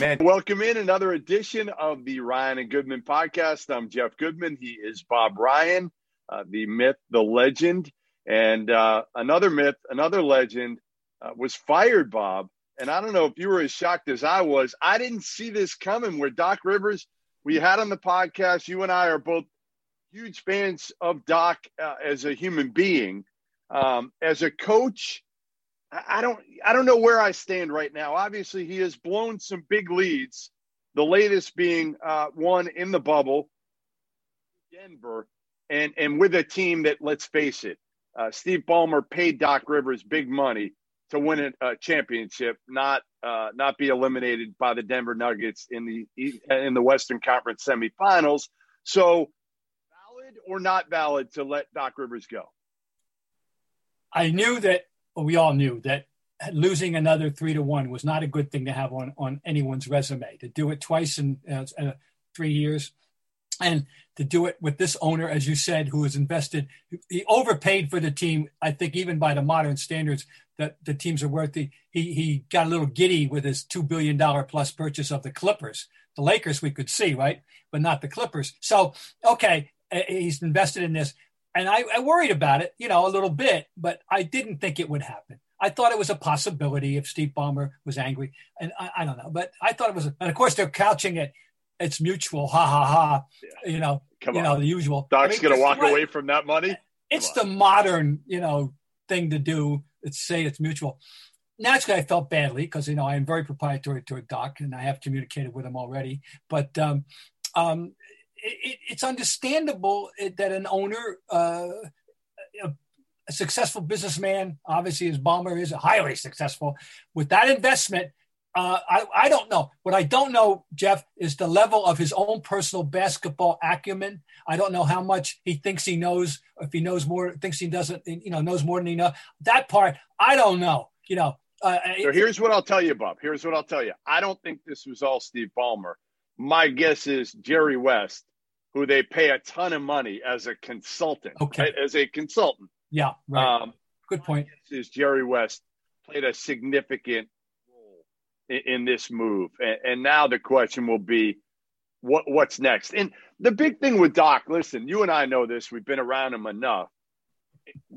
Man, welcome in another edition of the Ryan and Goodman podcast. I'm Jeff Goodman. He is Bob Ryan, uh, the myth, the legend, and uh, another myth, another legend uh, was fired, Bob. And I don't know if you were as shocked as I was. I didn't see this coming. Where Doc Rivers, we had on the podcast, you and I are both huge fans of Doc uh, as a human being. Um, as a coach, I don't I don't know where I stand right now. Obviously, he has blown some big leads. The latest being uh, one in the bubble, Denver, and and with a team that let's face it, uh, Steve Ballmer paid Doc Rivers big money to win a, championship, not uh, not be eliminated by the Denver Nuggets in the in the Western Conference semifinals. So, valid or not valid to let Doc Rivers go? I knew that we all knew that losing another three to one was not a good thing to have on, on anyone's resume. To do it twice in uh, uh, three years, and to do it with this owner, as you said, who has invested, he overpaid for the team. I think even by the modern standards that the teams are worth. He he got a little giddy with his two billion dollar plus purchase of the Clippers. The Lakers we could see right, but not the Clippers. So okay, he's invested in this and I, I, worried about it, you know, a little bit, but I didn't think it would happen. I thought it was a possibility if Steve Ballmer was angry, and I, I don't know, but I thought it was. And of course, they're couching it. It's mutual, ha ha ha. Yeah. You know, Come you on. know the usual. Doc's I mean, gonna walk right. away from that money. It's the modern, you know, thing to do. It's say it's mutual. Naturally, I felt badly because you know I am very proprietary to a Doc, and I have communicated with him already. But um, um, it, it's understandable that an owner, uh, a, a, successful businessman, obviously as Ballmer is highly successful, with that investment, uh, I, I don't know. What I don't know, Jeff, is the level of his own personal basketball acumen. I don't know how much he thinks he knows, if he knows more, thinks he doesn't, you know, knows more than he knows. That part, I don't know. You know. Uh, so here's what I'll tell you, Bob. Here's what I'll tell you. I don't think this was all Steve Ballmer. My guess is Jerry West who they pay a ton of money as a consultant. Okay. Right? As a consultant. Yeah. Right. Um, Good point. Is Jerry West played a significant role in, in this move, and, and, now the question will be, what what's next? And the big thing with Doc, listen, you and I know this. We've been around him enough.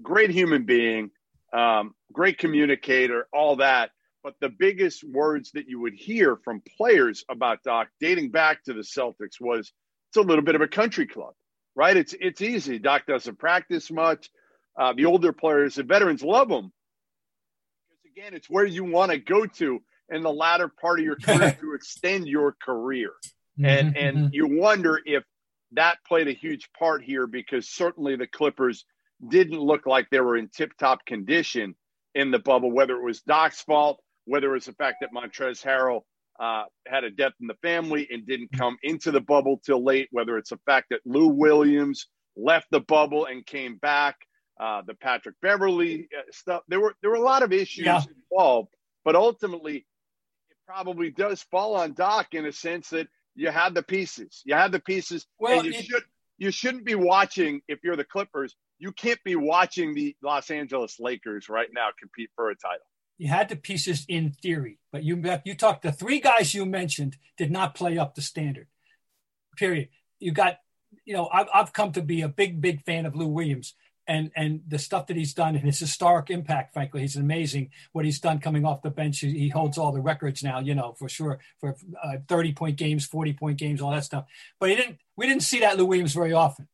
Great human being, um, great communicator, all that. But the biggest words that you would hear from players about Doc, dating back to the Celtics, was it's a little bit of a country club, right? It's it's easy. Doc doesn't practice much. Uh, the older players, the veterans love him because again, it's where you want to go to in the latter part of your career to extend your career, mm-hmm, and and mm-hmm. you wonder if that played a huge part here because certainly the Clippers didn't look like they were in tip-top condition in the bubble. Whether it was Doc's fault, whether it was the fact that Montrezl Harrell uh, had a death in the family and didn't come into the bubble till late, whether it's the fact that Lou Williams left the bubble and came back, uh, the Patrick Beverley uh, stuff. There were there were a lot of issues yeah. involved, but ultimately, it probably does fall on Doc in a sense that You have the pieces. You have the pieces. Well, and you it- should you shouldn't be watching if you're the Clippers. You can't be watching the Los Angeles Lakers right now compete for a title. You had the pieces in theory, but you you talked the three guys you mentioned did not play up the standard. Period. You got, you know, I've, I've come to be a big, big fan of Lou Williams and and the stuff that he's done and his historic impact. Frankly, he's amazing what he's done coming off the bench. He, he holds all the records now, you know, for sure for uh, thirty point games, forty point games, all that stuff. But he didn't. We didn't see that Lou Williams very often,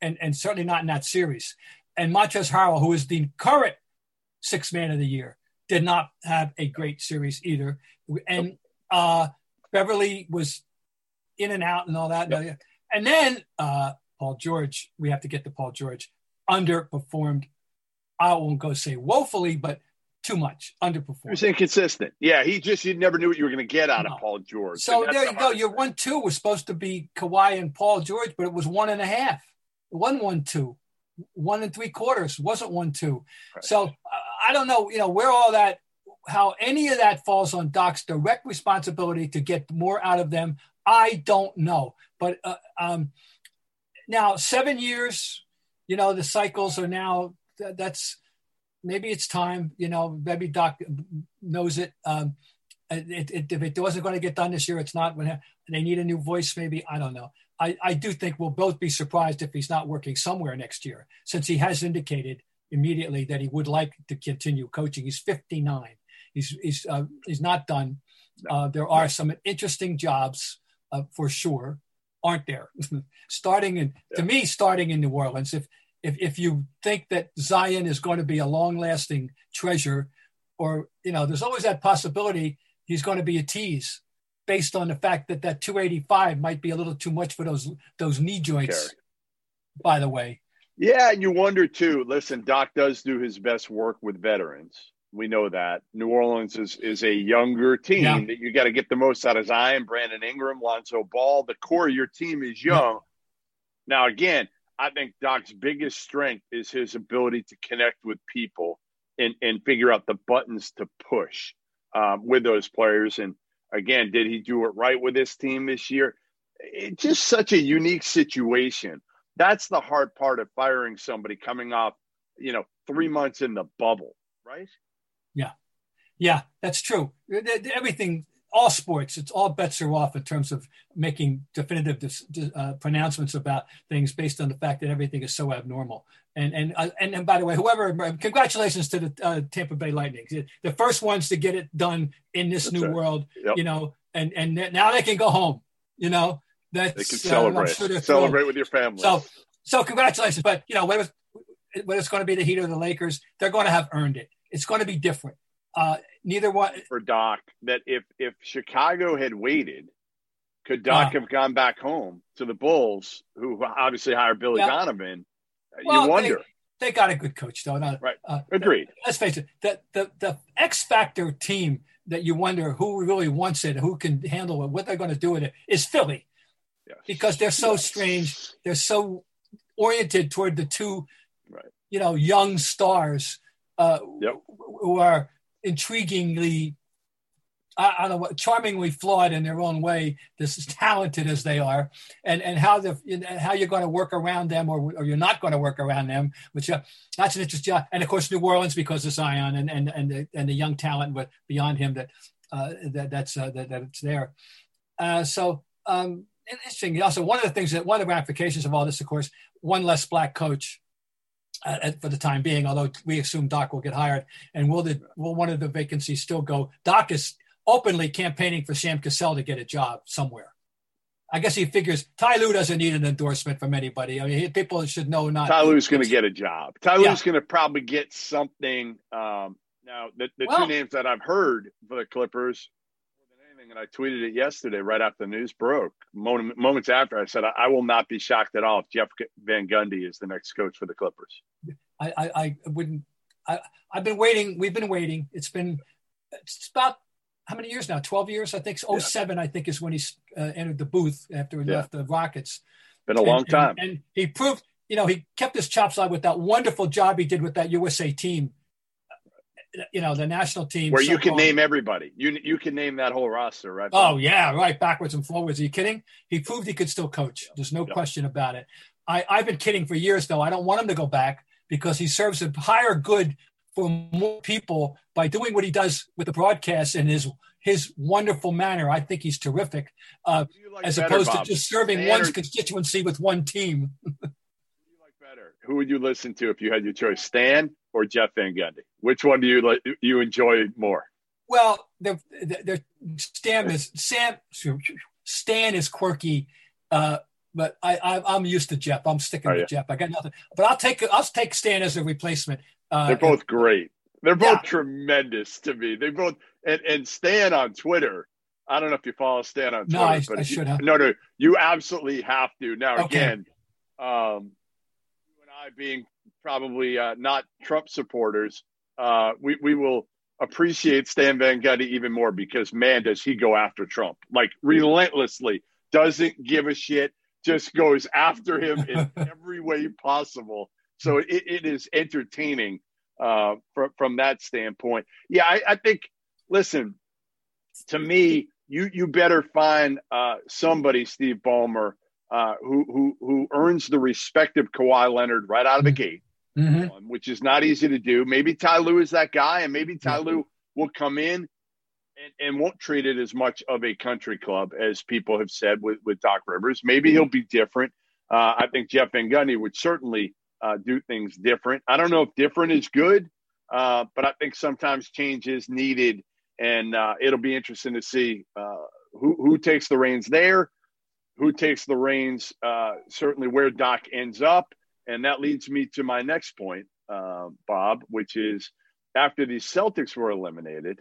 and and certainly not in that series. And Montrezl Harrell, who is the current six man of the year, did not have a great series either. And uh, Beverley was in and out and all that. And then uh, Paul George, we have to get to Paul George, underperformed. I won't go say woefully, but too much He underperformed. was inconsistent. Yeah, he just you never knew what you were going to get out No. of Paul George. So there you go. Your one two was supposed to be Kawhi and Paul George, but it was one and a half. Wasn't one two. One and three quarters wasn't one two. Right. So uh, I don't know, you know, where all that, how any of that falls on Doc's direct responsibility to get more out of them. I don't know. But uh, um, now seven years, you know, the cycles are now. th- That's maybe it's time. You know, maybe Doc knows it. Um, it, it, if it wasn't going to get done this year, it's not. When they need a new voice, maybe I don't know. I, I do think we'll both be surprised if he's not working somewhere next year, since he has indicated immediately that he would like to continue coaching. He's 59. He's he's uh, he's not done. Uh, there are some interesting jobs uh, for sure, aren't there? starting in to me, starting in New Orleans. If if if you think that Zion is going to be a long lasting treasure, or you know, there's always that possibility he's going to be a tease based on the fact that that 285 might be a little too much for those those knee joints. Carry. By the way, Yeah, and you wonder too. Listen, Doc does do his best work with veterans. We know that New Orleans is is a younger team Yeah. that you got to get the most out of Zion, Brandon Ingram, Lonzo Ball. The core of your team is young. Now, again, I think Doc's biggest strength is his ability to connect with people and and figure out the buttons to push um, with those players. And again, did he do it right with this team this year? It's just such a unique situation that's the hard part of firing somebody coming off, you know, three months in the bubble, right? yeah, Yeah, that's true. Everything, all sports, it's all bets are off in terms of making definitive dis, uh, pronouncements about things based on the fact that everything is so abnormal. And and uh, and, and by the way, whoever, congratulations to the uh, Tampa Bay Lightning, the first ones to get it done in this That's new right. world. Yep. You know, and and now they can go home. You know, that's They can uh, celebrate. sure celebrate with your family. So, so congratulations. But you know, whether it's, whether it's going to be the Heat or the Lakers, they're going to have earned it. It's going to be different. Uh, neither one. for Doc, that if if Chicago had waited, could Doc Uh. have gone back home to the Bulls, who obviously hired Billy Yeah. Donovan? Well, you wonder. They, they got a good coach, though. Right. Uh, Agreed. let's face it. The the the X factor team that you wonder who really wants it, who can handle it, what they're going to do with it, is Philly Yes. because they're so Yes. strange. They're so oriented toward the two, Right. you know, young stars uh, Yep. who are intriguingly, I, I don't know charmingly flawed in their own way, this is talented as they are, and and how the and how you're going to work around them or, or you're not going to work around them, which uh, that's an interesting. job. And of course, New Orleans because of Zion and and and the, and the young talent with beyond him that uh, that that's uh, that, that it's there. Uh, so um, interesting. Also, one of the things that one of the ramifications of all this, of course, one less black coach uh, for the time being. Although we assume Doc will get hired, and will the will one of the vacancies still go? Doc is openly campaigning for Sam Cassell to get a job somewhere. I guess he figures Ty Lue doesn't need an endorsement from anybody. I mean, he- people should know not. Ty Lue's going to get a job. Ty Yeah. Lue's going to probably get something. Um, now, the, the Well- two names that I've heard for the Clippers, more than anything, and I tweeted it yesterday right after the news broke. Moment, moments after, I said, I, will not be shocked at all if Jeff Van Gundy is the next coach for the Clippers. I, I, I wouldn't. I, I've been waiting. We've been waiting. It's been. It's about how many years now? Twelve years, I think. Oh seven, I think, is when he uh, entered the booth after he Yeah. left the Rockets. Been a long time. And, and he proved, you know, he kept his chops on with that wonderful job he did with that USA team. You know the national team where you can name everybody. You you can name that whole roster, right? Oh yeah, right, backwards and forwards. Are you kidding? He proved he could still coach. There's no question about it. I, I've been kidding for years though. I don't want him to go back because he serves a higher good for more people by doing what he does with the broadcast and his his wonderful manner. I think he's terrific, uh, like as better, opposed Bob? to just serving one constituency with one team. Who you like better? Who would you listen to if you had your choice, Stan or Jeff Van Gundy? Which one do you like, you enjoy more? Well, the the Stan is Sam Stan is quirky, uh, but I, I am used to Jeff. I'm sticking with Jeff. I got nothing, but I'll take I'll take Stan as a replacement. Uh, They're both great. They're both yeah. tremendous to me. They both and and Stan on Twitter. I don't know if you follow Stan on Twitter, no, I, but I should have. No, no, you absolutely have to. Now, okay. again, um, you and I being probably uh, not Trump supporters, uh, we we will appreciate Stan Van Gundy even more because man, does he go after Trump like relentlessly? Doesn't give a shit. Just goes after him in every way possible. So it, it is entertaining uh, from from that standpoint. Yeah, I, I, think. Listen, to me, you you better find uh, somebody, Steve Ballmer, uh, who who who earns the respect of Kawhi Leonard right out of the mm-hmm. gate, mm-hmm. um, which is not easy to do. Maybe Ty Lue is that guy, and maybe Ty Lue will come in. And, and won't treat it as much of a country club as people have said with, with Doc Rivers. Maybe he'll be different. Uh, I think Jeff Van Gundy would certainly uh, do things different. I don't know if different is good, uh, but I think sometimes change is needed, and uh, it'll be interesting to see uh, who who takes the reins there, who takes the reins. Uh, certainly, where Doc ends up, and that leads me to my next point, uh, Bob, which is after the Celtics were eliminated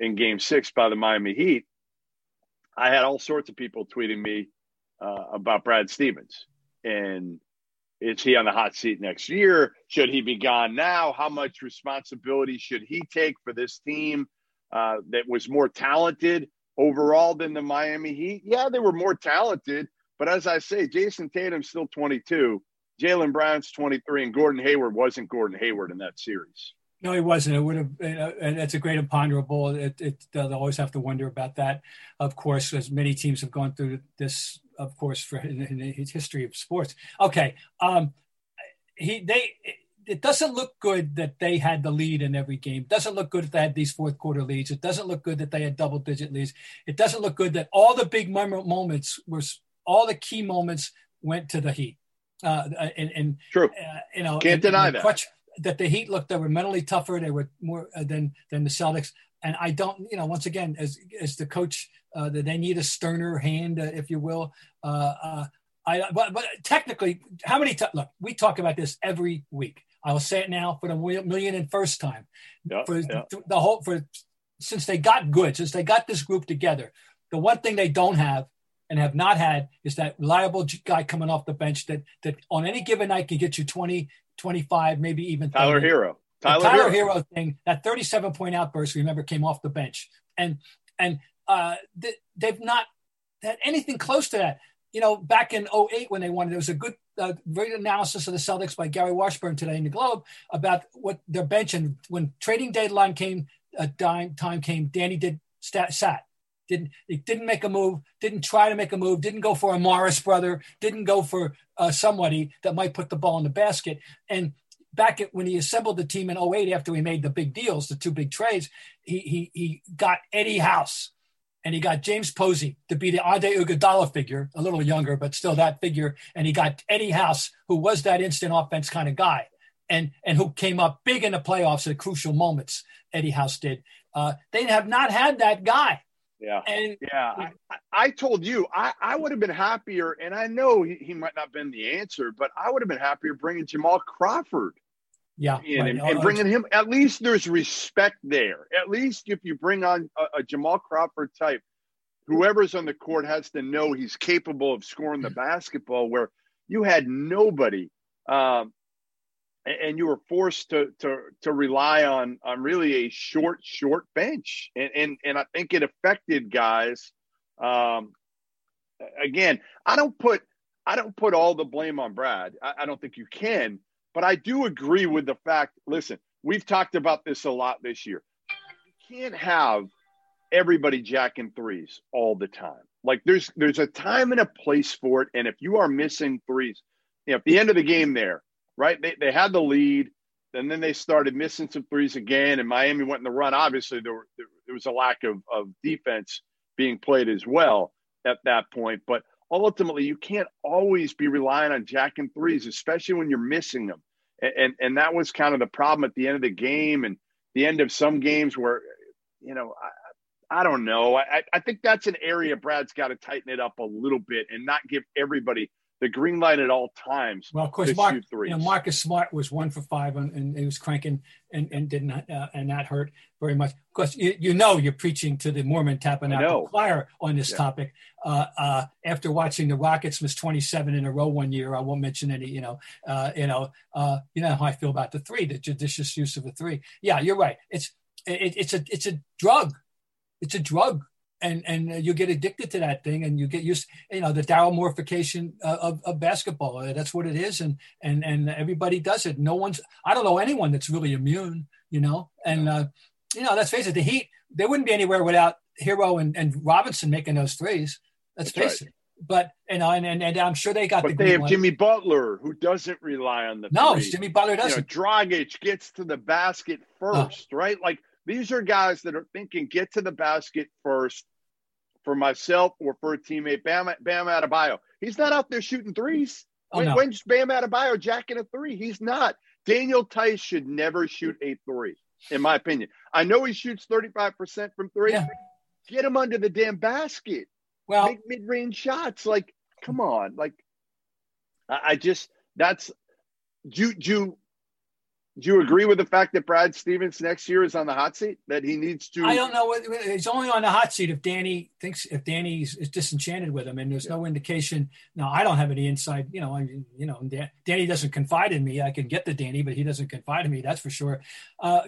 in Game Six by the Miami Heat, I had all sorts of people tweeting me about Brad Stevens and is he on the hot seat next year? Should he be gone now? How much responsibility should he take for this team uh, that was more talented overall than the Miami Heat? Yeah, they were more talented, but as I say, Jayson Tatum's still 22, Jaylen Brown's 23, and Gordon Hayward wasn't Gordon Hayward in that series. No, he wasn't. It would have. and it's a great imponderable. It, it, they'll always have to wonder about that. Of course, as many teams have gone through this of course, for in, in his history of sports. Okay, um, he they it doesn't look good that they had the lead in every game. It doesn't look good if they had these fourth quarter leads. It doesn't look good that they had double digit leads. It doesn't look good that all the big moments were all the key moments went to the Heat. Uh, and, and true, uh, you know, can't and, deny and that. Crutch, that the Heat looked they were mentally tougher. They were more uh, than than the Celtics. And I don't, you know, once again, as as the coach uh, that they need a sterner hand, uh, if you will. Uh, uh, I, but, but, technically, how many times? Look, we talk about this every week. I will say it now for the million and first time. Yeah, for yeah. the whole for since they got good, since they got this group together, the one thing they don't have and have not had is that reliable guy coming off the bench that that on any given night can get you 20, 25, maybe even 30. Tyler Herro. Tyler, Tyler Herro. Herro thing, that 37 point outburst, remember, came off the bench. And and uh, they've not had anything close to that. You know, back in 08 when they won, there was a good, uh, great analysis of the Celtics by Gary Washburn today in the Globe about what their bench and when trading deadline came, uh, time, time came, Danny did stat, sat. Didn't didn't make a move, didn't try to make a move, didn't go for a Morris brother, didn't go for uh, somebody that might put the ball in the basket. And back at when he assembled the team in 08 after we made the big deals, the two big trades, he he he got Eddie House and he got James Posey to be the Ade Iguodala figure, a little younger, but still that figure. And he got Eddie House, who was that instant offense kind of guy, and and who came up big in the playoffs at crucial moments. Eddie House did. Uh, they have not had that guy. Yeah, and yeah. I, I, told you I, I would have been happier, and I know he, he might not have been the answer, but I would have been happier bringing Jamal Crawford yeah, right. and, and, bringing him at least there's respect there. At least if you bring on a, a, Jamal Crawford type, whoever's on the court has to know he's capable of scoring the basketball. Where you had nobody, um, and, you were forced to to to rely on on really a short short bench, and and and I think it affected guys. Um, again, I don't put I don't put all the blame on Brad. I, I don't think you can but I do agree with the fact listen, we've talked about this a lot this year. You can't have everybody jacking threes all the time. Like there's there's a time and a place for it. And if you are missing threes, you know, at the end of the game there, right? They they had the lead, and then they started missing some threes again, and Miami went in the run. Obviously, there, were, there was a lack of, of defense being played as well at that point. But ultimately, you can't always be relying on jacking threes, especially when you're missing them. And, and, and that was kind of the problem at the end of the game and the end of some games where, you know, I, I don't know. I, I think that's an area Brad's got to tighten it up a little bit and not give everybody the green light at all times. Well, of course, Mark, you know, Marcus Smart was one for five, and, and he was cranking, and and didn't, uh, and that hurt very much. Of course, you, you know you're preaching to the Mormon Tabernacle choir on this yeah. topic. Uh, uh, after watching the Rockets miss 27 in a row one year, I won't mention any. You know, uh, you know, uh, you know how I feel about the three, the judicious use of the three. Yeah, you're right. It's it, it's a it's a drug. It's a drug and and you get addicted to that thing and you get used you know the daromorphication uh, of, of basketball uh, that's what it is and and and everybody does it no one's i don't know anyone that's really immune you know and uh, you know let's face it the heat they wouldn't be anywhere without Herro and, and robinson making those threes let's that's face right. it but know, and, and, and I'm sure they got. But the they have one. Jimmy Butler, who doesn't rely on the. No, three. Jimmy Butler doesn't. You know, Dragic gets to the basket first, right? Like these are guys that are thinking get to the basket first for myself or for a teammate. Bam, Bam Adebayo. He's not out there shooting threes. Oh, when, no. When's Bam Adebayo jacking a three? He's not. Daniel Theis should never shoot a three, in my opinion. I know he shoots 35% from three. Yeah. Get him under the damn basket. Well, make mid-range shots. Like, come on. Like, I, I just that's do, do do you agree with the fact that Brad Stevens next year is on the hot seat? That he needs to? I don't know. He's only on the hot seat if Danny thinks if Danny is disenchanted with him, and there's no indication. Now I don't have any inside. You know, I mean, you know, Danny doesn't confide in me. I can get to Danny, but he doesn't confide in me. That's for sure. Uh,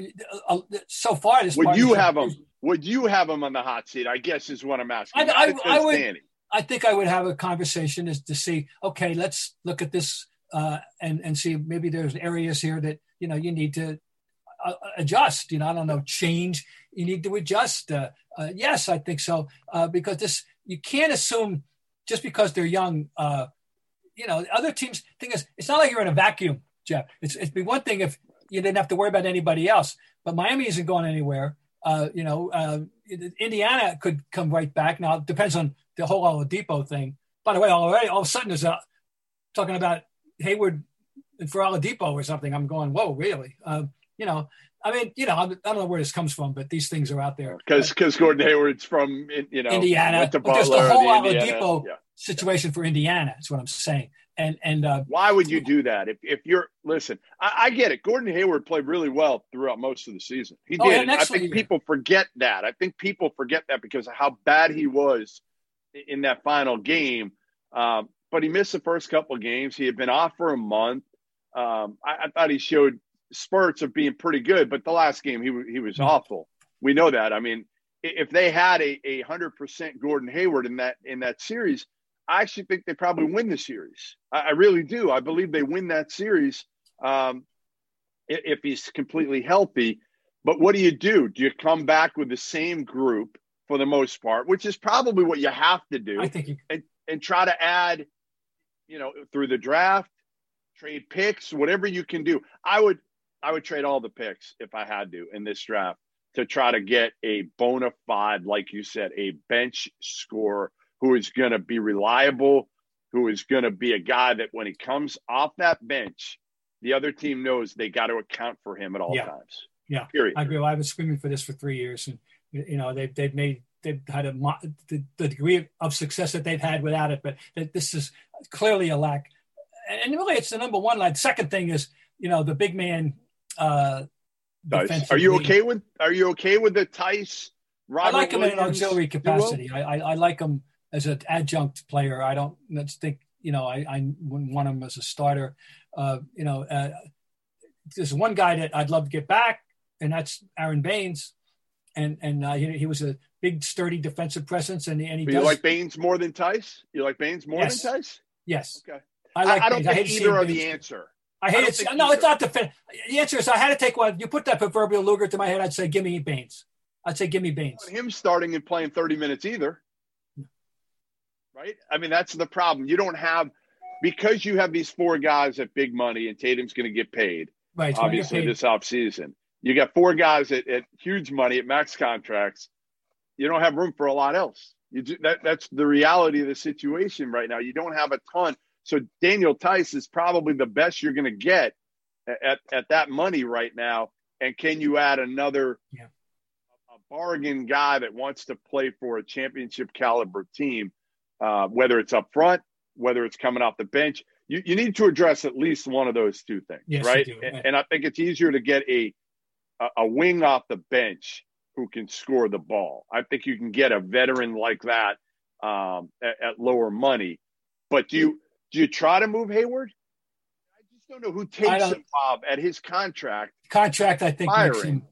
uh so far, this would you have him? Would you have him on the hot seat? I guess is what I'm asking. I, I, I would. Danny. I think I would have a conversation is to see. Okay, let's look at this uh, and and see maybe there's areas here that you know you need to uh, adjust. You know, I don't know, change. You need to adjust. Uh, uh, yes, I think so uh, because this you can't assume just because they're young. Uh, you know, other teams. Thing is, it's not like you're in a vacuum, Jeff. It's it'd be one thing if you didn't have to worry about anybody else, but Miami isn't going anywhere. you know, Indiana could come right back. Now it depends on the whole Oladipo thing. By the way, already all of a sudden there's a talking about Hayward for Oladipo or something, I'm going, whoa, really? Uh, you know, I mean, you know, I don't know where this comes from, but these things are out there. Because because Gordon Hayward's from you know Indiana. There's the whole the Oladipo yeah. situation for Indiana. Is what I'm saying. And and uh, why would you do that if if you're listen? I, I, get it. Gordon Hayward played really well throughout most of the season. He oh, did. Yeah, I think people forget that. I think people forget that because of how bad he was in that final game. Um, but he missed the first couple of games. He had been off for a month. Um, I, I, thought he showed spurts of being pretty good, but the last game he he was mm-hmm. awful. We know that. I mean, if they had a hundred percent Gordon Hayward in that in that series, I actually think they probably win the series. I, I really do. I believe they win that series um, if he's completely healthy. But what do you do? Do you come back with the same group for the most part, which is probably what you have to do? I think you- and, and try to add you know, through the draft, trade picks, whatever you can do. I would I would trade all the picks if I had to in this draft to try to get a bona fide, like you said, a bench scorer who is going to be reliable, who is going to be a guy that when he comes off that bench, the other team knows they got to account for him at all yeah. times. Yeah, period. I agree. Well, I've been screaming for this for three years, and you know they've they've made they've had a the, the degree of success that they've had without it, but this is clearly a lack. And really, it's the number one line. Second thing is, you know, the big man. Uh, Are you okay with? Are you okay with the Theis? Robert I like him Williams, in an auxiliary capacity. I, I, I, like him as an adjunct player. I don't think. You know, I, I wouldn't want him as a starter. Uh, you know, uh, there's one guy that I'd love to get back, and that's Aron Baynes. And and uh, he, he was a big, sturdy defensive presence, and, and he. But does, you like Baynes more than Theis? You like Baynes more yes. than Theis? Yes. Okay. I like. I, I don't think either are the answer. I hate it. No, it's not the fin- The answer is I had to take one. You put that proverbial Luger to my head, I'd say, give me Baynes. I'd say, give me Baynes. Him starting and playing 30 minutes either. Right? I mean, that's the problem. You don't have, because you have these four guys at big money and Tatum's going to get paid, right, obviously, this offseason. You got four guys at, at huge money at max contracts. You don't have room for a lot else. You do, that, that's the reality of the situation right now. You don't have a ton. So Daniel Theis is probably the best you're going to get at, at that money right now. And can you add another yeah. a bargain guy that wants to play for a championship caliber team, uh, whether it's up front, whether it's coming off the bench? You, you need to address at least one of those two things, yes, right? And, and I think it's easier to get a a wing off the bench who can score the ball. I think you can get a veteran like that um, at, at, lower money. But do you do you try to move Hayward? I just don't know who takes him, Bob, at his contract. Contract, I think makes him.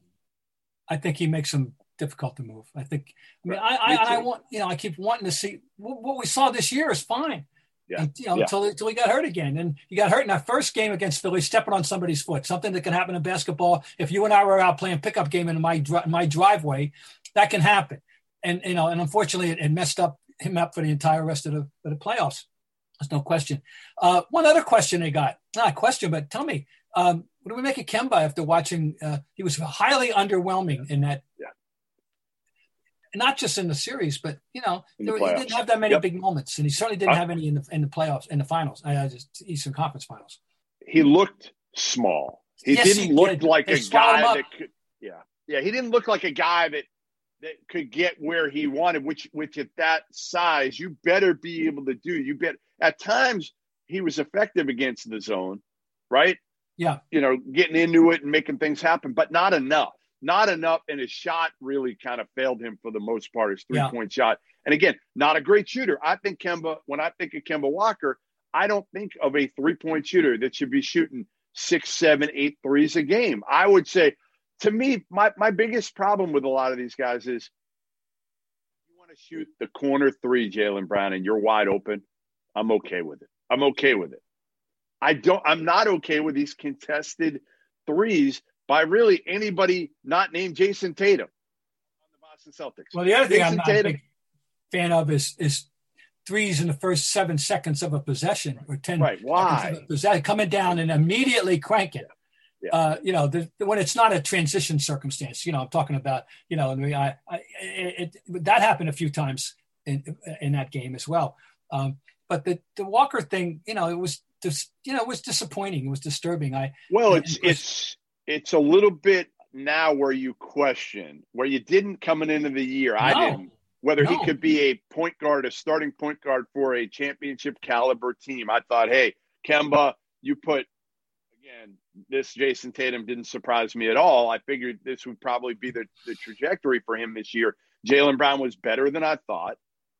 I think he makes him difficult to move. I think. I mean, right. I, I, I, want you know, I keep wanting to see what, what we saw this year is fine. Yeah. And, you know, yeah. until, until he got hurt again. And he got hurt in that first game against Philly, stepping on somebody's foot, something that can happen in basketball. If you and I were out playing pickup game in my, in my driveway, that can happen. And, you know, and unfortunately it, it messed up him up for the entire rest of the, of the playoffs. There's no question. Uh, one other question they got, not a question, but tell me, um, what do we make of Kemba after watching? Uh, he was highly underwhelming in that yeah not just in the series, but you know, there, he didn't have that many yep. big moments, and he certainly didn't have any in the in the playoffs, in the finals, uh, just Eastern Conference Finals. He looked small. He yes, didn't he look did. like they a guy that could. Yeah, yeah, he didn't look like a guy that that could get where he wanted. Which, which at that size, you better be able to do. You bet. At times, he was effective against the zone, right? Yeah, you know, getting into it and making things happen, but not enough not enough, and his shot really kind of failed him for the most part. His three point yeah. shot, and again, not a great shooter. I think Kemba. When I think of Kemba Walker, I don't think of a three point shooter that should be shooting six, seven, eight threes a game. I would say, to me, my my biggest problem with a lot of these guys is you want to shoot the corner three, Jaylen Brown, and you're wide open. I'm okay with it. I'm okay with it. I don't. I'm not okay with these contested threes by really anybody not named Jayson Tatum on the Boston Celtics. Well, the other thing Jayson I'm not Tatum, a big fan of is is threes in the first seven seconds of a possession or ten. Right? Why? Possession, coming down and immediately cranking. Yeah. Uh, you know, the, when it's not a transition circumstance, you know, I'm talking about, you know, I, I it, it, that happened a few times in in that game as well. Um, but the the Walker thing, you know, it was just, you know, it was disappointing. It was disturbing. I well, it's it's it's a little bit now where you question where you didn't coming into the year. No. I didn't whether No. he could be a point guard, a starting point guard for a championship caliber team. I thought, hey, Kemba, you put again this Jayson Tatum didn't surprise me at all. I figured this would probably be the, the trajectory for him this year. Jaylen Brown was better than I thought.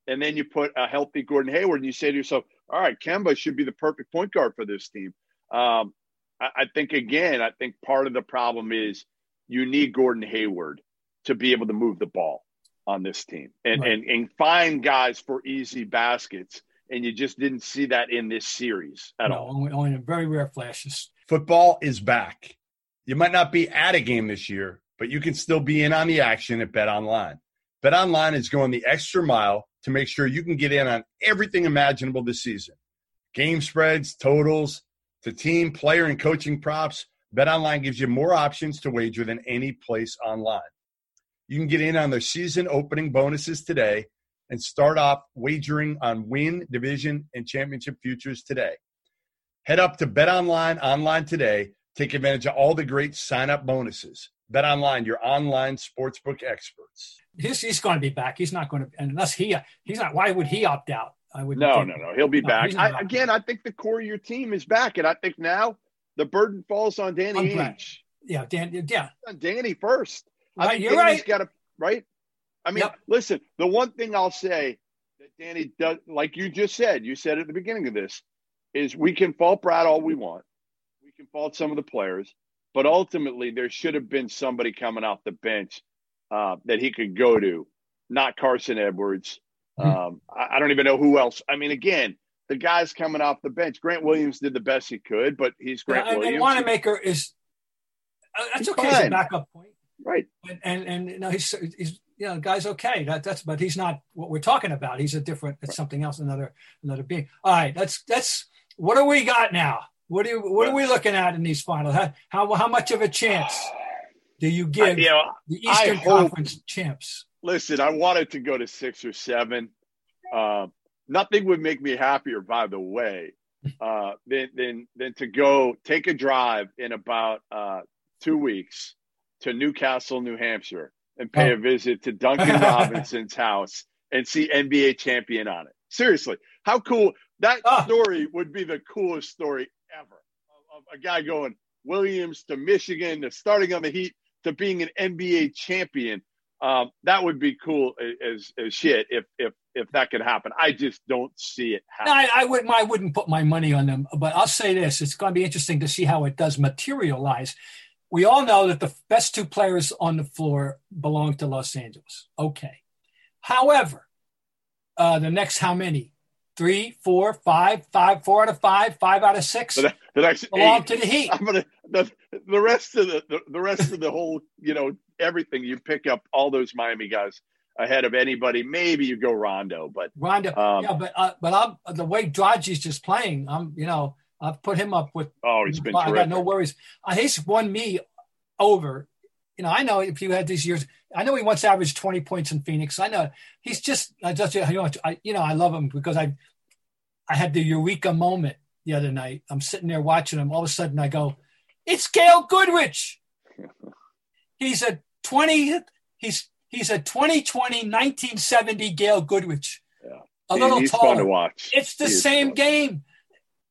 And then you put a healthy Gordon Hayward and you say to yourself, all right, Kemba should be the perfect point guard for this team. Um, I, I think again, I think part of the problem is you need Gordon Hayward to be able to move the ball on this team and, Right. and, and find guys for easy baskets. And you just didn't see that in this series at no, all. only, only in very rare flashes. Football is back. You might not be at a game this year, but you can still be in on the action at Bet Online. Bet Online is going the extra mile to make sure you can get in on everything imaginable this season. Game spreads, totals, to team, player, and coaching props. BetOnline gives you more options to wager than any place online. You can get in on their season opening bonuses today and start off wagering on win, division, and championship futures today. Head up to Bet Online online today. Take advantage of all the great sign up bonuses. Bet Online, your online sportsbook experts. He's, he's going to be back. He's not going to, unless he, he's not, why would he opt out? I would No, no, no. He'll be No, back. I, again, I think the core of your team is back. And I think now the burden falls on Danny On Brett. Ainge. Yeah, Dan, yeah, Danny first. I Right, think you're Danny's right. got to, right? I mean, Yep. listen, the one thing I'll say that Danny does, like you just said, you said at the beginning of this, is we can fault Brad all we want. We can fault some of the players, but ultimately there should have been somebody coming off the bench uh, that he could go to, not Carsen Edwards. Hmm. Um, I, I don't even know who else. I mean, again, the guys coming off the bench. Grant Williams did the best he could, but he's Grant and, Williams. And Wanamaker is uh, that's He's okay as a backup point. right. And and, and you know, he's he's you know, guy's okay. That, that's but he's not what we're talking about. He's a different. It's something else. Another another being. All right. That's that's what do we got now? What do you, what are we looking at in these finals? How how, how much of a chance do you I, give you know, the I Eastern hope- Conference champs? listen, I wanted to go to six or seven. Um, nothing would make me happier, by the way, uh, than, than than to go take a drive in about uh, two weeks to New Castle, New Hampshire, and pay Oh. a visit to Duncan Robinson's house and see NBA champion on it. Seriously, how cool that Ah. story would be the coolest story ever of, of a guy going Williams to Michigan to starting on the Heat to being an NBA champion. Um, that would be cool as, as shit if if if that could happen. I just don't see it No. I, I wouldn't. I wouldn't put my money on them. But I'll say this: it's going to be interesting to see how it does materialize. We all know that the best two players on the floor belong to Los Angeles. Okay. However, uh, the next how many? Three, four, five, five, four out of five, five out of six next belong eight, to the Heat. I'm gonna the, the rest of the, the the rest of the whole you know everything you pick up all those Miami guys ahead of anybody. Maybe you go Rondo, but Rondo, Um, yeah, but uh, but I'm the way Dragic's just playing. I'm you know I've put him up with oh, he's been I got no worries. Uh, he's won me over. You know, I know if you had these years, I know he once averaged 20 points in Phoenix. I know he's just, I just, you know, I, you know, I love him because I, I had the eureka moment the other night. I'm sitting there watching him. All of a sudden I go, it's Gail Goodrich. He's a 20, he's, he's a 2020, 1970 Gail Goodrich. Yeah. A little he's taller. fun to watch. It's the He same game,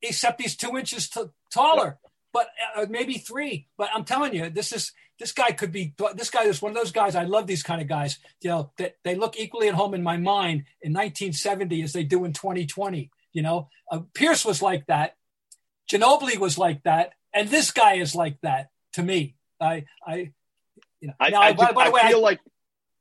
except he's two inches t- taller, but uh, maybe three. But I'm telling you, this is this guy could be. This guy is one of those guys. I love these kind of guys. You know that they look equally at home in my mind in 1970 as they do in 2020. You know, uh, Pierce was like that. Ginobili was like that, and this guy is like that to me. I, I, you know. I, now, I, by, by I way, feel I, like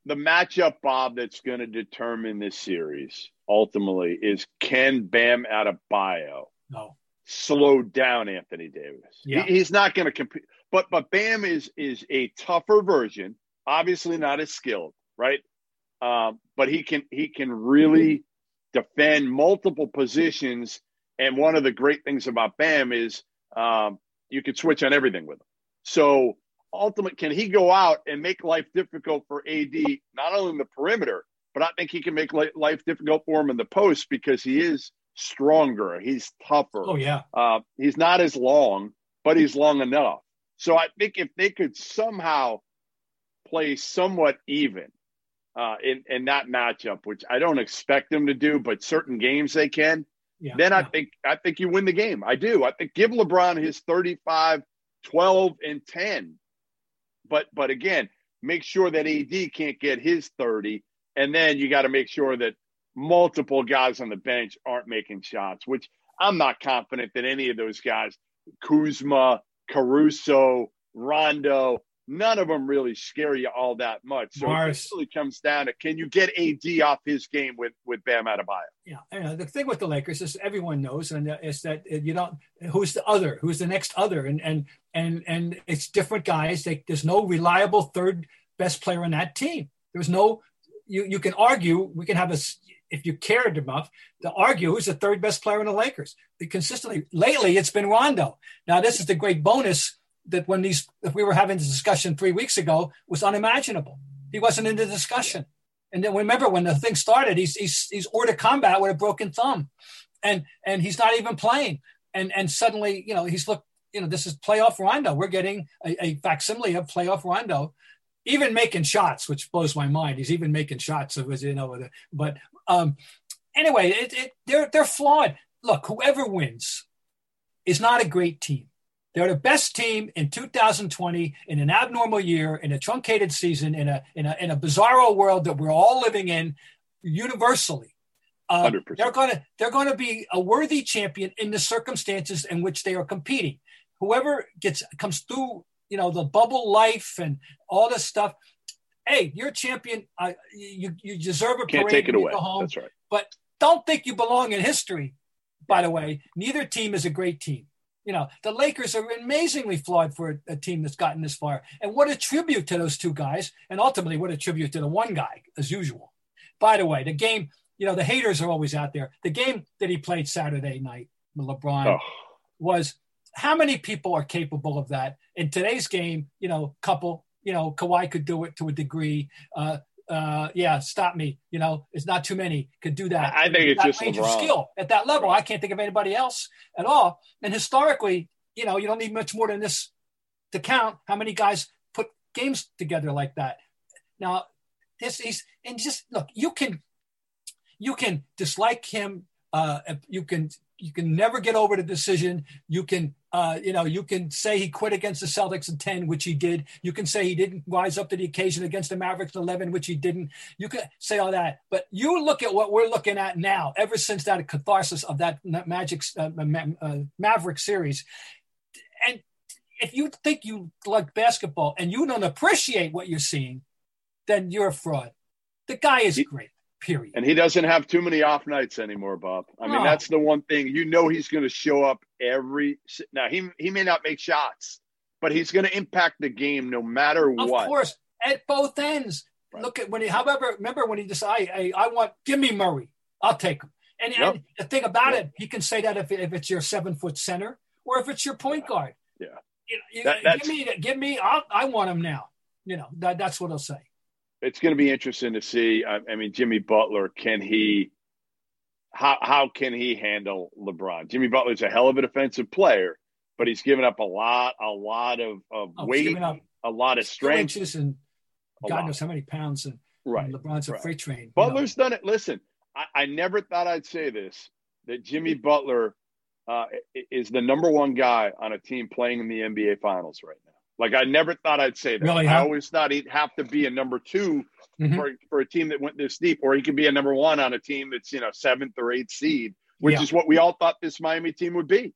the matchup, Bob, that's going to determine this series ultimately is can Bam out of bio. no. Slow down Anthony Davis? Yeah. He- he's not going to compete, but but Bam is is a tougher version. Obviously, not as skilled, right? Um, but he can he can really defend multiple positions. And one of the great things about Bam is um, you can switch on everything with him. So ultimately, can he go out and make life difficult for AD, not only in the perimeter, but I think he can make life difficult for him in the post because he is stronger. He's tougher. Oh yeah. Uh, he's not as long, but he's long enough. So I think if they could somehow play somewhat even uh, in in that matchup, which I don't expect them to do, but certain games they can, Yeah. then I yeah. think I think you win the game. I do. I think give LeBron his 35, 12, and 10. But but again, make sure that AD can't get his 30. And then you got to make sure that multiple guys on the bench aren't making shots, which I'm not confident that any of those guys, Kuzma, Caruso, Rondo, none of them really scare you all that much. So it really comes down to can you get AD off his game with with Bam Adebayo? Yeah, know, the thing with the Lakers is everyone knows, and uh, is that uh, you don't. Who's the other? Who's the next other? And and and and it's different guys. They, there's no reliable third best player on that team. There's no. You you can argue. We can have a if you cared enough to argue who's the third best player in the Lakers. Consistently lately, it's been Rondo. Now this is the great bonus that when these if we were having this discussion three weeks ago was unimaginable. He wasn't in the discussion. And then remember when the thing started, he's he's he's ordered combat with a broken thumb, and and he's not even playing. And and suddenly, you know, he's look, you know, this is playoff Rondo. We're getting a, a facsimile of playoff Rondo, even making shots, which blows my mind. He's even making shots. It was you know, but um, anyway, it, it they're they're flawed. Look, whoever wins is not a great team. They're the best team in 2020 in an abnormal year, in a truncated season, in a in a in a bizarro world that we're all living in universally. 100%. they're gonna they're gonna be a worthy champion in the circumstances in which they are competing. Whoever gets comes through, you know, the bubble life and all this stuff. Hey, you're a champion. Uh, you you deserve a Can't parade take it away. home That's right. but don't think you belong in history by the way, neither team is a great team. You know, the Lakers are amazingly flawed for a, a, team that's gotten this far. And what a tribute to those two guys, and ultimately what a tribute to the one guy, as usual. By the way, the game, you know, the haters are always out there. The game that he played Saturday night, LeBron, oh. was how many people are capable of that? In today's game, you know, couple, you know, Kawhi could do it to a degree. Uh, uh, yeah, stop me. You know, it's not too many could do that. I think it's just range of skill at that level. I can't think of anybody else at all. And historically, you know, you don't need much more than this to count how many guys put games together like that. Now, this is and just look, you can you can dislike him. Uh, you can you can never get over the decision. You can, uh, you know, you can say he quit against the Celtics in 10, which he did. You can say he didn't rise up to the occasion against the Mavericks in 11, which he didn't. You can say all that. But you look at what we're looking at now, ever since that catharsis of that Magic uh, uh, Maverick series. And if you think you like basketball and you don't appreciate what you're seeing, then you're a fraud. The guy is great. Period. And he doesn't have too many off nights anymore, Bob. I mean, oh. that's the one thing. You know he's going to show up every now he he may not make shots, but he's going to impact the game no matter of what. Of course, at both ends. Right. Look at when he however remember when he decided I, I, I want give me Murray. I'll take him. And, yep. and the thing about yep. it, he can say that if, if it's your seven foot center or if it's your point guard. Yeah. You, you, that, give me give me I'll, I want him now. You know, that, that's what he'll say it's going to be interesting to see. I, I, mean, Jimmy Butler, can he? How how can he handle LeBron? Jimmy Butler is a hell of a defensive player, but he's given up a lot, a lot of, of oh, weight, a lot of strength, and God knows how many pounds. And, right, and LeBron's a right. freight train. Butler's know. done it. Listen, I, I, never thought I'd say this that Jimmy Butler uh, is the number one guy on a team playing in the NBA Finals right now. Like I never thought I'd say that. Really, I always thought he'd have to be a number 2 mm-hmm. for, for a team that went this deep, or he could be a number one on a team that's you know seventh or eighth seed, which yeah. is what we all thought this Miami team would be.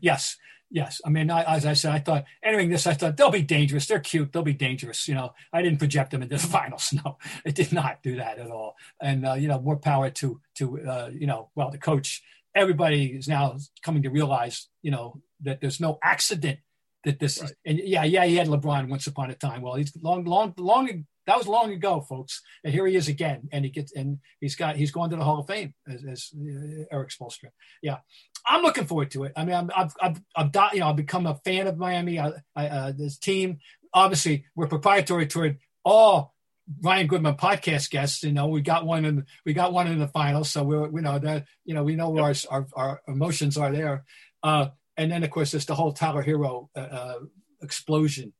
Yes, yes. I mean, I, as I said, I thought entering this, I thought they'll be dangerous. They're cute. They'll be dangerous. You know, I didn't project them into the finals. No, it did not do that at all. And uh, you know, more power to to uh, you know, well, the coach. Everybody is now coming to realize, you know, that there's no accident that this right. is, and yeah, yeah, he had LeBron once upon a time. Well, he's long, long, long. That was long ago, folks. And here he is again, and he gets and he's got he's going to the Hall of Fame as, as uh, Erik Spoelstra. Yeah, I'm looking forward to it. I mean, I'm, I've I've I've you know I've become a fan of Miami. I, I, uh, this team, obviously, we're proprietary toward all Ryan Goodman podcast guests. You know, we got one in we got one in the finals, so we're we know that you know we know where yep. our, our, our emotions are there. Uh, and then of course there's the whole Tyler Herro uh, uh, explosion.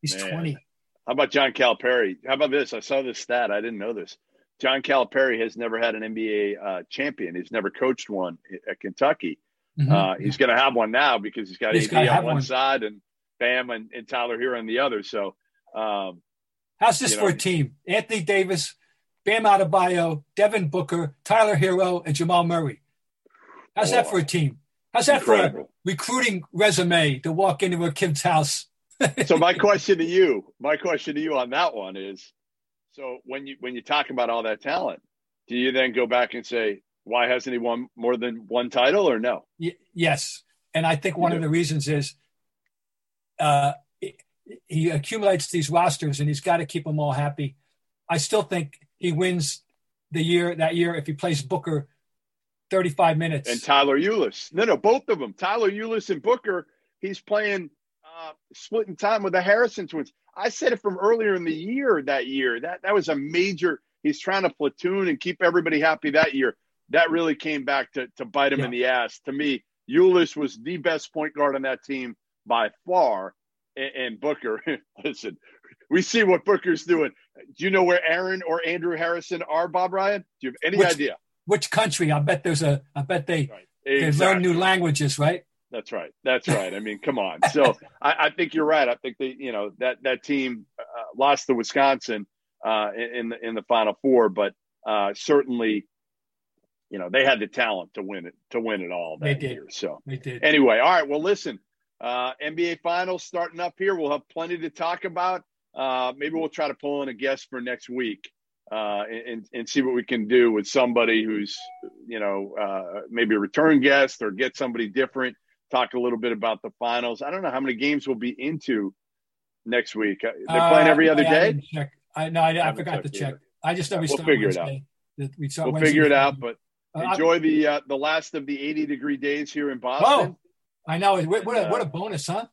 He's Man. 20. How about John Calipari? How about this? I saw this stat. I didn't know this. John Calipari has never had an NBA uh, champion. He's never coached one at Kentucky. Mm-hmm. Uh, he's going to have one now because he's got he's AD on one, one, side and Bam and, and, Tyler Herro on the other. So, um, how's this for know, a team? Anthony Davis, Bam Adebayo, Devin Booker, Tyler Herro, and Jamal Murray. How's oh, that for a team? How's that Incredible. for a recruiting resume to walk into a kid's house? so my question to you, my question to you on that one is, so when you when you talk about all that talent, do you then go back and say, why hasn't he won more than one title or no? Y- yes, and I think one of the reasons is uh, he accumulates these rosters and he's got to keep them all happy. I still think he wins the year that year if he plays Booker 35 minutes. And Tyler Ulis. No, no, both of them. Tyler Ulis and Booker, he's playing uh, splitting time with the Harrison twins. I said it from earlier in the year that year. That that was a major he's trying to platoon and keep everybody happy that year. That really came back to, to bite him yeah. in the ass. To me, Ulis was the best point guard on that team by far. And, and Booker, listen, we see what Booker's doing. Do you know where Aaron or Andrew Harrison are, Bob Ryan? Do you have any which, idea? Which country? I bet there's a. I bet they right. exactly. they learn new languages, right? That's right. That's right. I mean, come on. So I, I, think you're right. I think they, you know, that that team uh, lost to Wisconsin uh, in the in the Final Four, but uh, certainly, you know, they had the talent to win it to win it all that they did. year. So they did. Anyway, all right. Well, listen, uh, NBA Finals starting up here. We'll have plenty to talk about. Uh, maybe we'll try to pull in a guest for next week uh, and, and see what we can do with somebody who's, you know, uh, maybe a return guest or get somebody different. Talk a little bit about the finals. I don't know how many games we'll be into next week. Uh, they're playing every other I, day. I check. I no, I, I forgot to check. Either. I just know we we'll figure it out. We we'll Wednesday figure it out, but uh, enjoy the uh, the last of the 80 degree days here in Boston. Oh, I know. What, what, a, what a bonus, huh?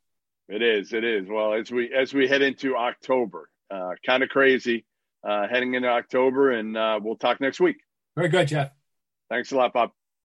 It is. It is. Well, as we as we head into October, uh, kind of crazy uh, heading into October, and uh, we'll talk next week. Very good, Jeff. Thanks a lot, Bob.